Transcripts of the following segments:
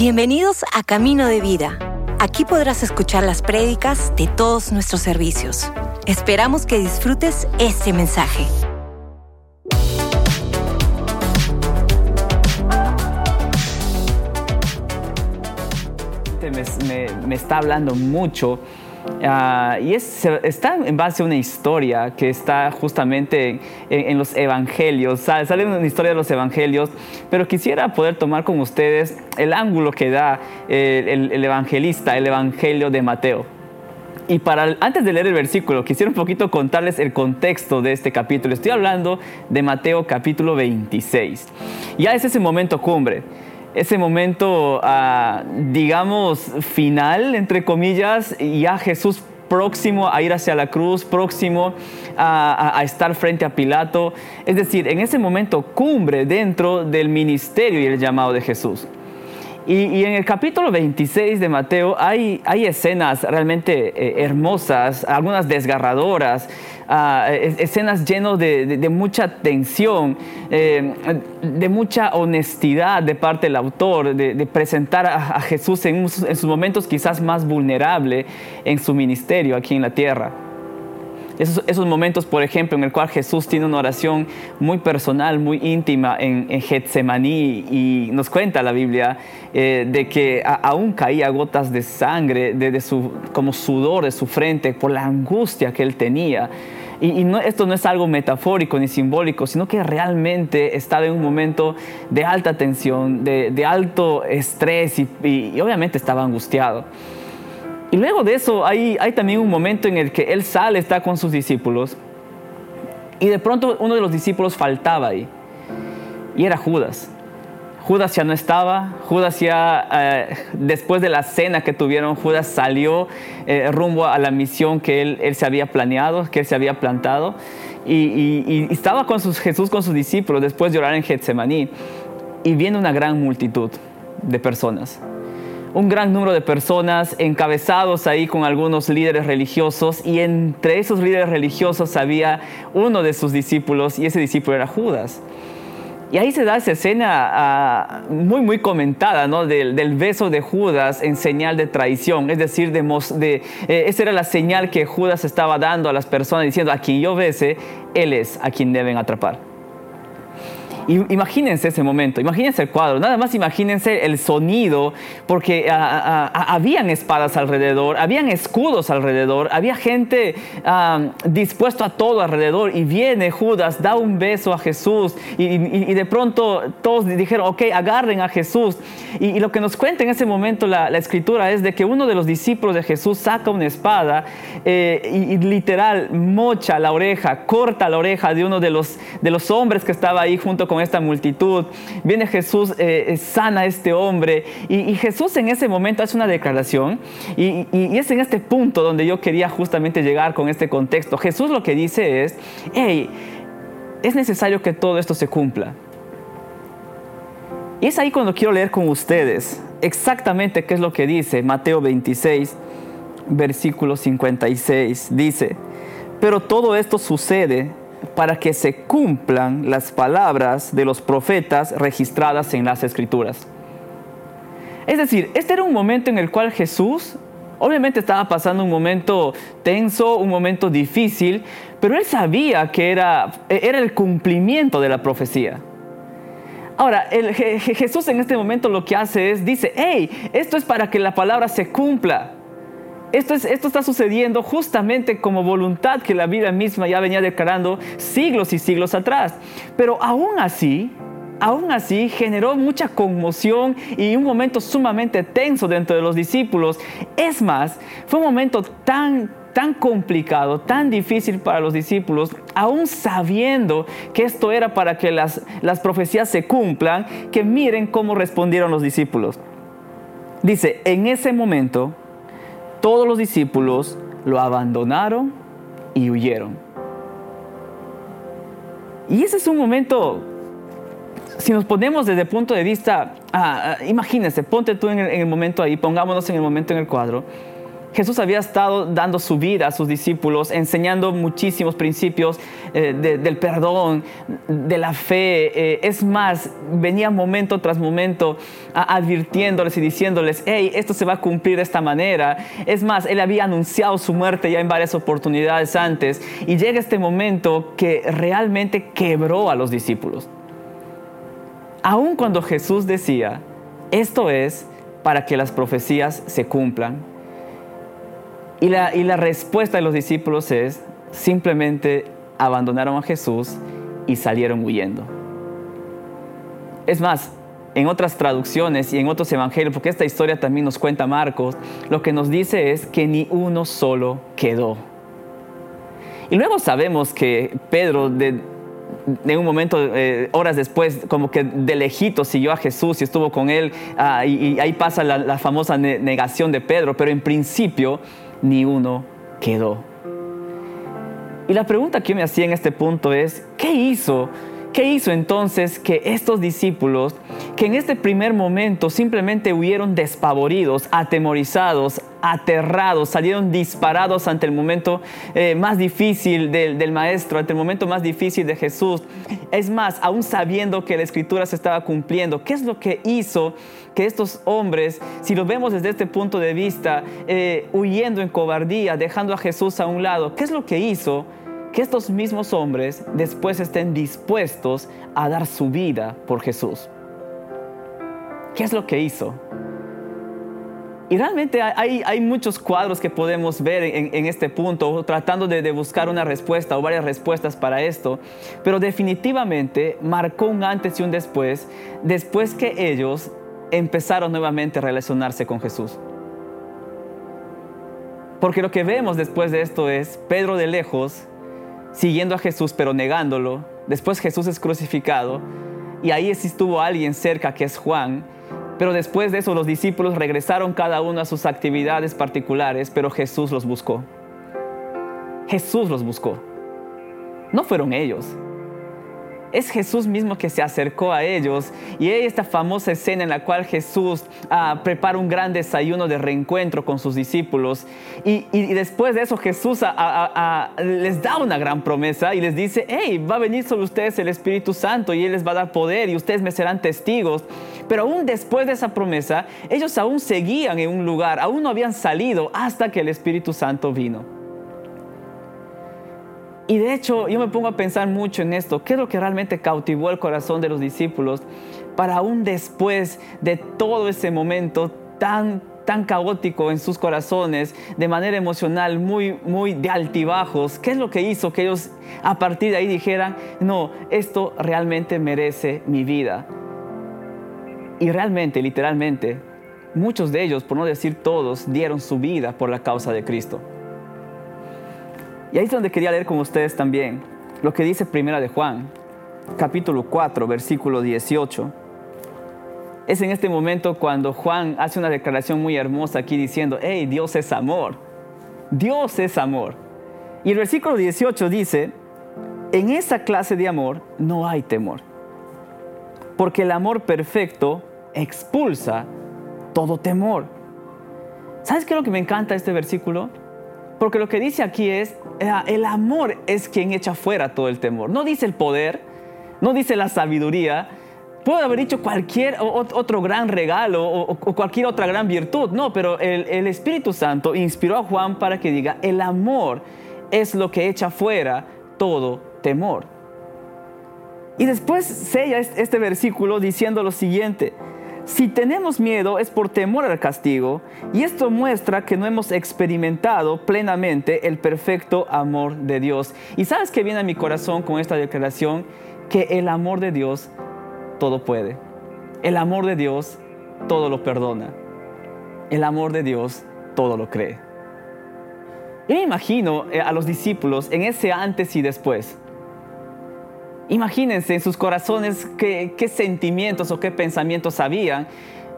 Bienvenidos a Camino de Vida. Aquí podrás escuchar las prédicas de todos nuestros servicios. Esperamos que disfrutes este mensaje. Me, me está hablando mucho Ah, y es, está en base a una historia que está justamente en, los evangelios. Sale una historia de los evangelios, pero quisiera poder tomar con ustedes el ángulo que da el, evangelista, el evangelio de Mateo. Y para, antes de leer el versículo, quisiera un poquito contarles el contexto de este capítulo. Estoy hablando de Mateo capítulo 26. Ya es ese momento cumbre ese momento, ah, digamos, final, entre comillas, ya Jesús próximo a ir hacia la cruz, próximo a, estar frente a Pilato. Es decir, en ese momento cumbre dentro del ministerio y el llamado de Jesús. Y, en el capítulo 26 de Mateo hay, escenas realmente eh, hermosas, algunas desgarradoras, ah, escenas llenas de, mucha tensión, eh, de mucha honestidad de parte del autor, de, presentar a, Jesús en, en sus momentos quizás más vulnerable en su ministerio aquí en la tierra. Esos, momentos, por ejemplo, en el cual Jesús tiene una oración muy personal, muy íntima en, en Getsemaní y nos cuenta la Biblia eh, de que aún caía gotas de sangre, como sudor de su frente por la angustia que él tenía. Y, esto no es algo metafórico ni simbólico, sino que realmente estaba en un momento de alta tensión, de, alto estrés y obviamente estaba angustiado. Y luego de eso hay, también un momento en el que él sale, está con sus discípulos, y de pronto uno de los discípulos faltaba ahí, y era Judas. Judas ya no estaba, Judas ya eh, después de la cena que tuvieron, Judas salió eh, rumbo a la misión que él, se había planeado, que él se había plantado, y, y, estaba con sus, Jesús con sus discípulos después de orar en Getsemaní, y viene una gran multitud de personas un gran número de personas encabezados ahí con algunos líderes religiosos y entre esos líderes religiosos había uno de sus discípulos y ese discípulo era Judas. Y ahí se da esa escena ah, muy, muy comentada, ¿no? Del, beso de Judas en señal de traición. Es decir, de, de eh, esa era la señal que Judas estaba dando a las personas, diciendo, a quien yo bese, él es a quien deben atrapar. Imagínense ese momento, imagínense el cuadro, nada más imagínense el sonido, porque ah, ah, ah, habían espadas alrededor, habían escudos alrededor, había gente dispuesto a todo alrededor y viene Judas, da un beso a Jesús y, de pronto todos dijeron, ok, agarren a Jesús. Y, lo que nos cuenta en ese momento la, escritura es de que uno de los discípulos de Jesús saca una espada eh, y, literal mocha la oreja, corta la oreja de uno de los, de los hombres que estaba ahí junto con esta multitud. Viene Jesús, eh, eh, sana a este hombre. Y, Jesús en ese momento hace una declaración. Y, es en este punto donde yo quería justamente llegar con este contexto. Jesús lo que dice es, hey, es necesario que todo esto se cumpla. Y es ahí cuando quiero leer con ustedes exactamente qué es lo que dice Mateo 26, versículo 56. Dice, pero todo esto sucede para que se cumplan las palabras de los profetas registradas en las escrituras. Es decir, este era un momento en el cual Jesús obviamente estaba pasando un momento tenso, un momento difícil, pero él sabía que era, era el cumplimiento de la profecía. Ahora, Jesús en este momento lo que hace es, dice, hey, esto es para que la palabra se cumpla. Esto, está sucediendo justamente como voluntad que la vida misma ya venía declarando siglos y siglos atrás. Pero aún así, aún así generó mucha conmoción y un momento sumamente tenso dentro de los discípulos. Es más, fue un momento tan, tan complicado, tan difícil para los discípulos, aún sabiendo que esto era para que las, las profecías se cumplan, que miren cómo respondieron los discípulos. Dice, en ese momento todos los discípulos lo abandonaron y huyeron. Y ese es un momento, si nos ponemos desde el punto de vista, ah, ah, imagínense, ponte tú en el, momento ahí, pongámonos en el momento en el cuadro. Jesús había estado dando su vida a sus discípulos, enseñando muchísimos principios eh, del perdón, de la fe. Eh, es más, venía momento tras momento advirtiéndoles y diciéndoles, hey, esto se va a cumplir de esta manera. Es más, Él había anunciado su muerte ya en varias oportunidades antes. Y llega este momento que realmente quebró a los discípulos. Aun cuando Jesús decía, esto es para que las profecías se cumplan y la, respuesta de los discípulos es, simplemente abandonaron a Jesús y salieron huyendo. Es más, en otras traducciones y en otros evangelios, porque esta historia también nos cuenta Marcos, lo que nos dice es que ni uno solo quedó. Y luego sabemos que Pedro, de, un momento, eh, horas después, como que de lejito siguió a Jesús y estuvo con él, ah, y, ahí pasa la, famosa negación de Pedro, pero en principio ni uno quedó. Y la pregunta que yo me hacía en este punto es, ¿qué hizo? ¿Qué hizo entonces que estos discípulos, que en este primer momento simplemente huyeron despavoridos, atemorizados, aterrados, salieron disparados ante el momento eh, más difícil del, maestro, ante el momento más difícil de Jesús? Es más, aún sabiendo que la escritura se estaba cumpliendo, ¿qué es lo que hizo que estos hombres, si los vemos desde este punto de vista, eh, huyendo en cobardía, dejando a Jesús a un lado, ¿qué es lo que hizo? Que estos mismos hombres después estén dispuestos a dar su vida por Jesús. ¿Qué es lo que hizo? Y realmente hay, hay, muchos cuadros que podemos ver en, este punto, tratando de, de, buscar una respuesta o varias respuestas para esto, pero definitivamente marcó un antes y un después, después que ellos empezaron nuevamente a relacionarse con Jesús. Porque lo que vemos después de esto es Pedro de lejos, siguiendo a Jesús pero negándolo. Después Jesús es crucificado y ahí estuvo alguien cerca que es Juan. Pero después de eso los discípulos regresaron cada uno a sus actividades particulares, pero Jesús los buscó. Jesús los buscó. No fueron ellos es Jesús mismo que se acercó a ellos y hay esta famosa escena en la cual Jesús ah, prepara un gran desayuno de reencuentro con sus discípulos y, después de eso Jesús les da una gran promesa y les dice, hey, va a venir sobre ustedes el Espíritu Santo y Él les va a dar poder y ustedes me serán testigos. Pero aún después de esa promesa, ellos aún seguían en un lugar, aún no habían salido hasta que el Espíritu Santo vino. Y de hecho, yo me pongo a pensar mucho en esto. ¿Qué es lo que realmente cautivó el corazón de los discípulos para aún después de todo ese momento tan tan caótico en sus corazones, de manera emocional, muy, muy de altibajos. ¿Qué es lo que hizo que ellos a partir de ahí dijeran, no, esto realmente merece mi vida? Y realmente, literalmente, muchos de ellos, por no decir todos, dieron su vida por la causa de Cristo. Y ahí es donde quería leer con ustedes también lo que dice Primera de Juan, capítulo 4, versículo 18. Es en este momento cuando Juan hace una declaración muy hermosa aquí diciendo, hey, Dios es amor. Dios es amor. Y el versículo 18 dice, en esa clase de amor no hay temor, porque el amor perfecto expulsa todo temor. ¿Sabes qué es lo que me encanta este versículo? Porque lo que dice aquí es, eh, el amor es quien echa fuera todo el temor. No dice el poder, no dice la sabiduría. Puede haber dicho cualquier otro gran regalo o, cualquier otra gran virtud. No, pero el, el Espíritu Santo inspiró a Juan para que diga, el amor es lo que echa fuera todo temor. Y después sella este versículo diciendo lo siguiente, si tenemos miedo es por temor al castigo y esto muestra que no hemos experimentado plenamente el perfecto amor de Dios. ¿Y sabes qué viene a mi corazón con esta declaración? Que el amor de Dios todo puede. El amor de Dios todo lo perdona. El amor de Dios todo lo cree. Y me imagino eh, a los discípulos en ese antes y después. Imagínense en sus corazones qué, sentimientos o qué pensamientos habían.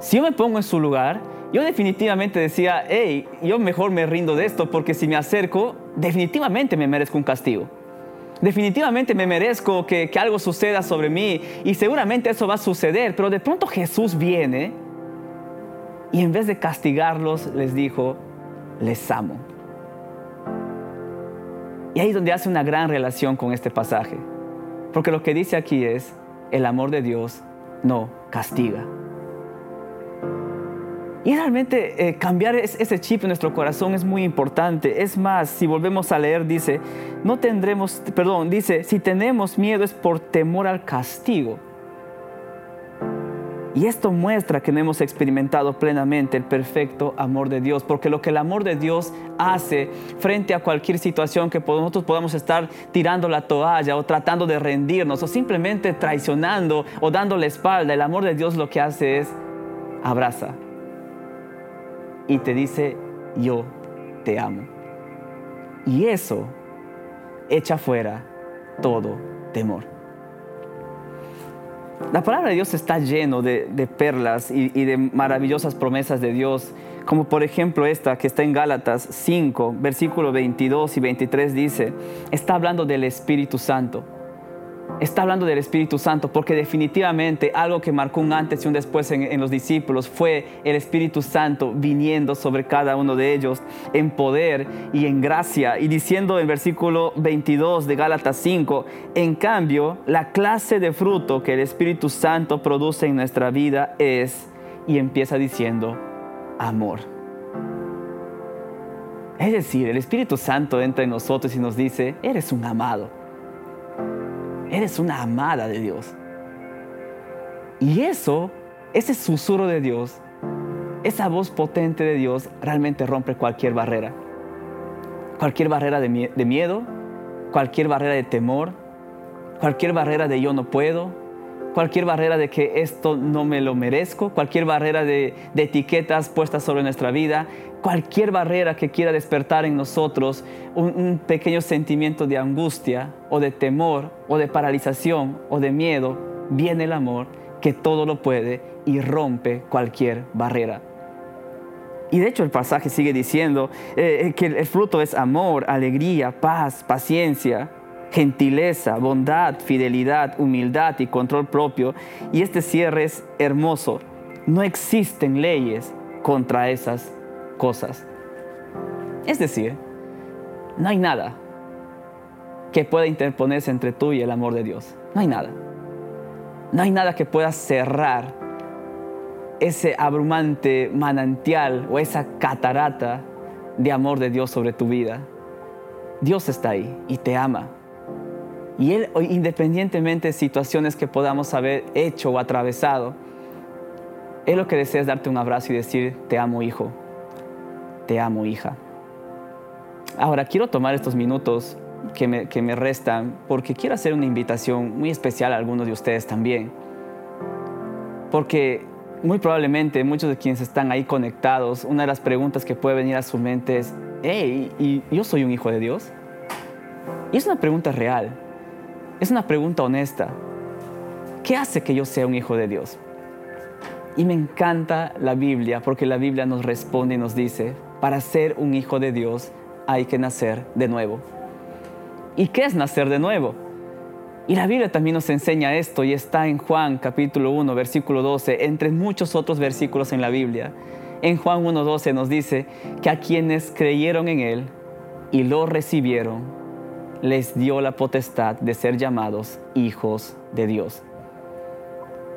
Si yo me pongo en su lugar, yo definitivamente decía, hey, yo mejor me rindo de esto porque si me acerco, definitivamente me merezco un castigo. Definitivamente me merezco que, que algo suceda sobre mí y seguramente eso va a suceder, pero de pronto Jesús viene y en vez de castigarlos les dijo, les amo. Y ahí es donde hace una gran relación con este pasaje. Porque lo que dice aquí es, el amor de Dios no castiga. Y realmente eh, cambiar ese chip en nuestro corazón es muy importante. Es más, si volvemos a leer, dice, no tendremos, perdón, dice, si tenemos miedo es por temor al castigo. Y esto muestra que no hemos experimentado plenamente el perfecto amor de Dios, porque lo que el amor de Dios hace frente a cualquier situación que nosotros podamos estar tirando la toalla o tratando de rendirnos o simplemente traicionando o dando la espalda, el amor de Dios lo que hace es abraza y te dice, yo te amo. Y eso echa fuera todo temor. La palabra de Dios está lleno de, perlas y, de maravillosas promesas de Dios, como por ejemplo esta que está en Gálatas 5, versículo 22 y 23 dice, está hablando del Espíritu Santo está hablando del Espíritu Santo, porque definitivamente algo que marcó un antes y un después en, los discípulos fue el Espíritu Santo viniendo sobre cada uno de ellos en poder y en gracia. Y diciendo en versículo 22 de Gálatas 5, en cambio, la clase de fruto que el Espíritu Santo produce en nuestra vida es, y empieza diciendo, amor. Es decir, el Espíritu Santo entra en nosotros y nos dice, eres un amado Eres una amada de Dios. Y eso, ese susurro de Dios, esa voz potente de Dios realmente rompe cualquier barrera. Cualquier barrera de, miedo, cualquier barrera de temor, cualquier barrera de yo no puedo, cualquier barrera de que esto no me lo merezco, cualquier barrera de, etiquetas puestas sobre nuestra vida, cualquier barrera que quiera despertar en nosotros un, pequeño sentimiento de angustia o de temor o de paralización o de miedo, viene el amor que todo lo puede y rompe cualquier barrera. Y de hecho el pasaje sigue diciendo eh, que el fruto es amor, alegría, paz, paciencia, gentileza, bondad, fidelidad, humildad y control propio. Y este cierre es hermoso. No existen leyes contra esas cosas. Es decir, no hay nada que pueda interponerse entre tú y el amor de Dios. No hay nada. No hay nada que pueda cerrar ese abrumante manantial o esa catarata de amor de Dios sobre tu vida. Dios está ahí y te ama. Y Él, independientemente de situaciones que podamos haber hecho o atravesado, Él lo que desea es darte un abrazo y decir, te amo hijo, te amo hija. Ahora quiero tomar estos minutos que me, que me restan porque quiero hacer una invitación muy especial a algunos de ustedes también. Porque muy probablemente muchos de quienes están ahí conectados, una de las preguntas que puede venir a su mente es, hey, ¿y yo soy un hijo de Dios? Y es una pregunta real. Es una pregunta honesta. ¿Qué hace que yo sea un hijo de Dios? Y me encanta la Biblia porque la Biblia nos responde y nos dice, para ser un hijo de Dios hay que nacer de nuevo. ¿Y qué es nacer de nuevo? Y la Biblia también nos enseña esto y está en Juan capítulo 1, versículo 12, entre muchos otros versículos en la Biblia. En Juan 1.12 nos dice que a quienes creyeron en Él y lo recibieron, les dio la potestad de ser llamados hijos de Dios.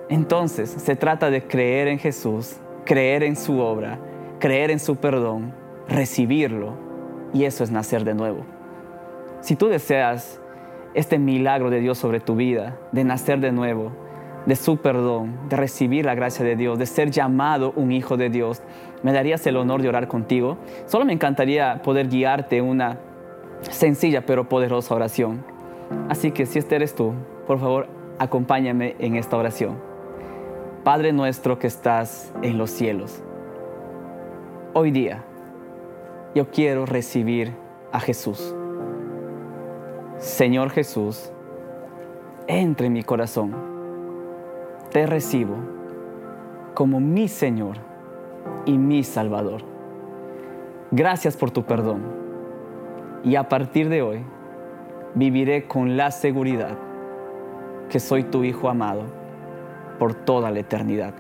Entonces se trata de creer en Jesús, creer en su obra, creer en su perdón, recibirlo, y eso es nacer de nuevo. Si tú deseas este milagro de Dios sobre tu vida, de nacer de nuevo, de su perdón, de recibir la gracia de Dios, de ser llamado un hijo de Dios, me darías el honor de orar contigo. Solo me encantaría poder guiarte una sencilla pero poderosa oración. Así que si este eres tú, por favor, acompáñame en esta oración. Padre nuestro que estás en los cielos, hoy día yo quiero recibir a Jesús. Señor Jesús, entre en mi corazón. Te recibo como mi Señor y mi Salvador. Gracias por tu perdón y a partir de hoy viviré con la seguridad que soy tu Hijo amado por toda la eternidad.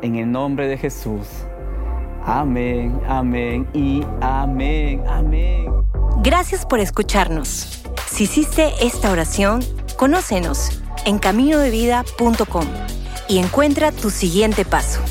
En el nombre de Jesús. Amén, amén y amén, amén. Gracias por escucharnos. Si hiciste esta oración, conócenos en caminodevida.com y encuentra tu siguiente paso.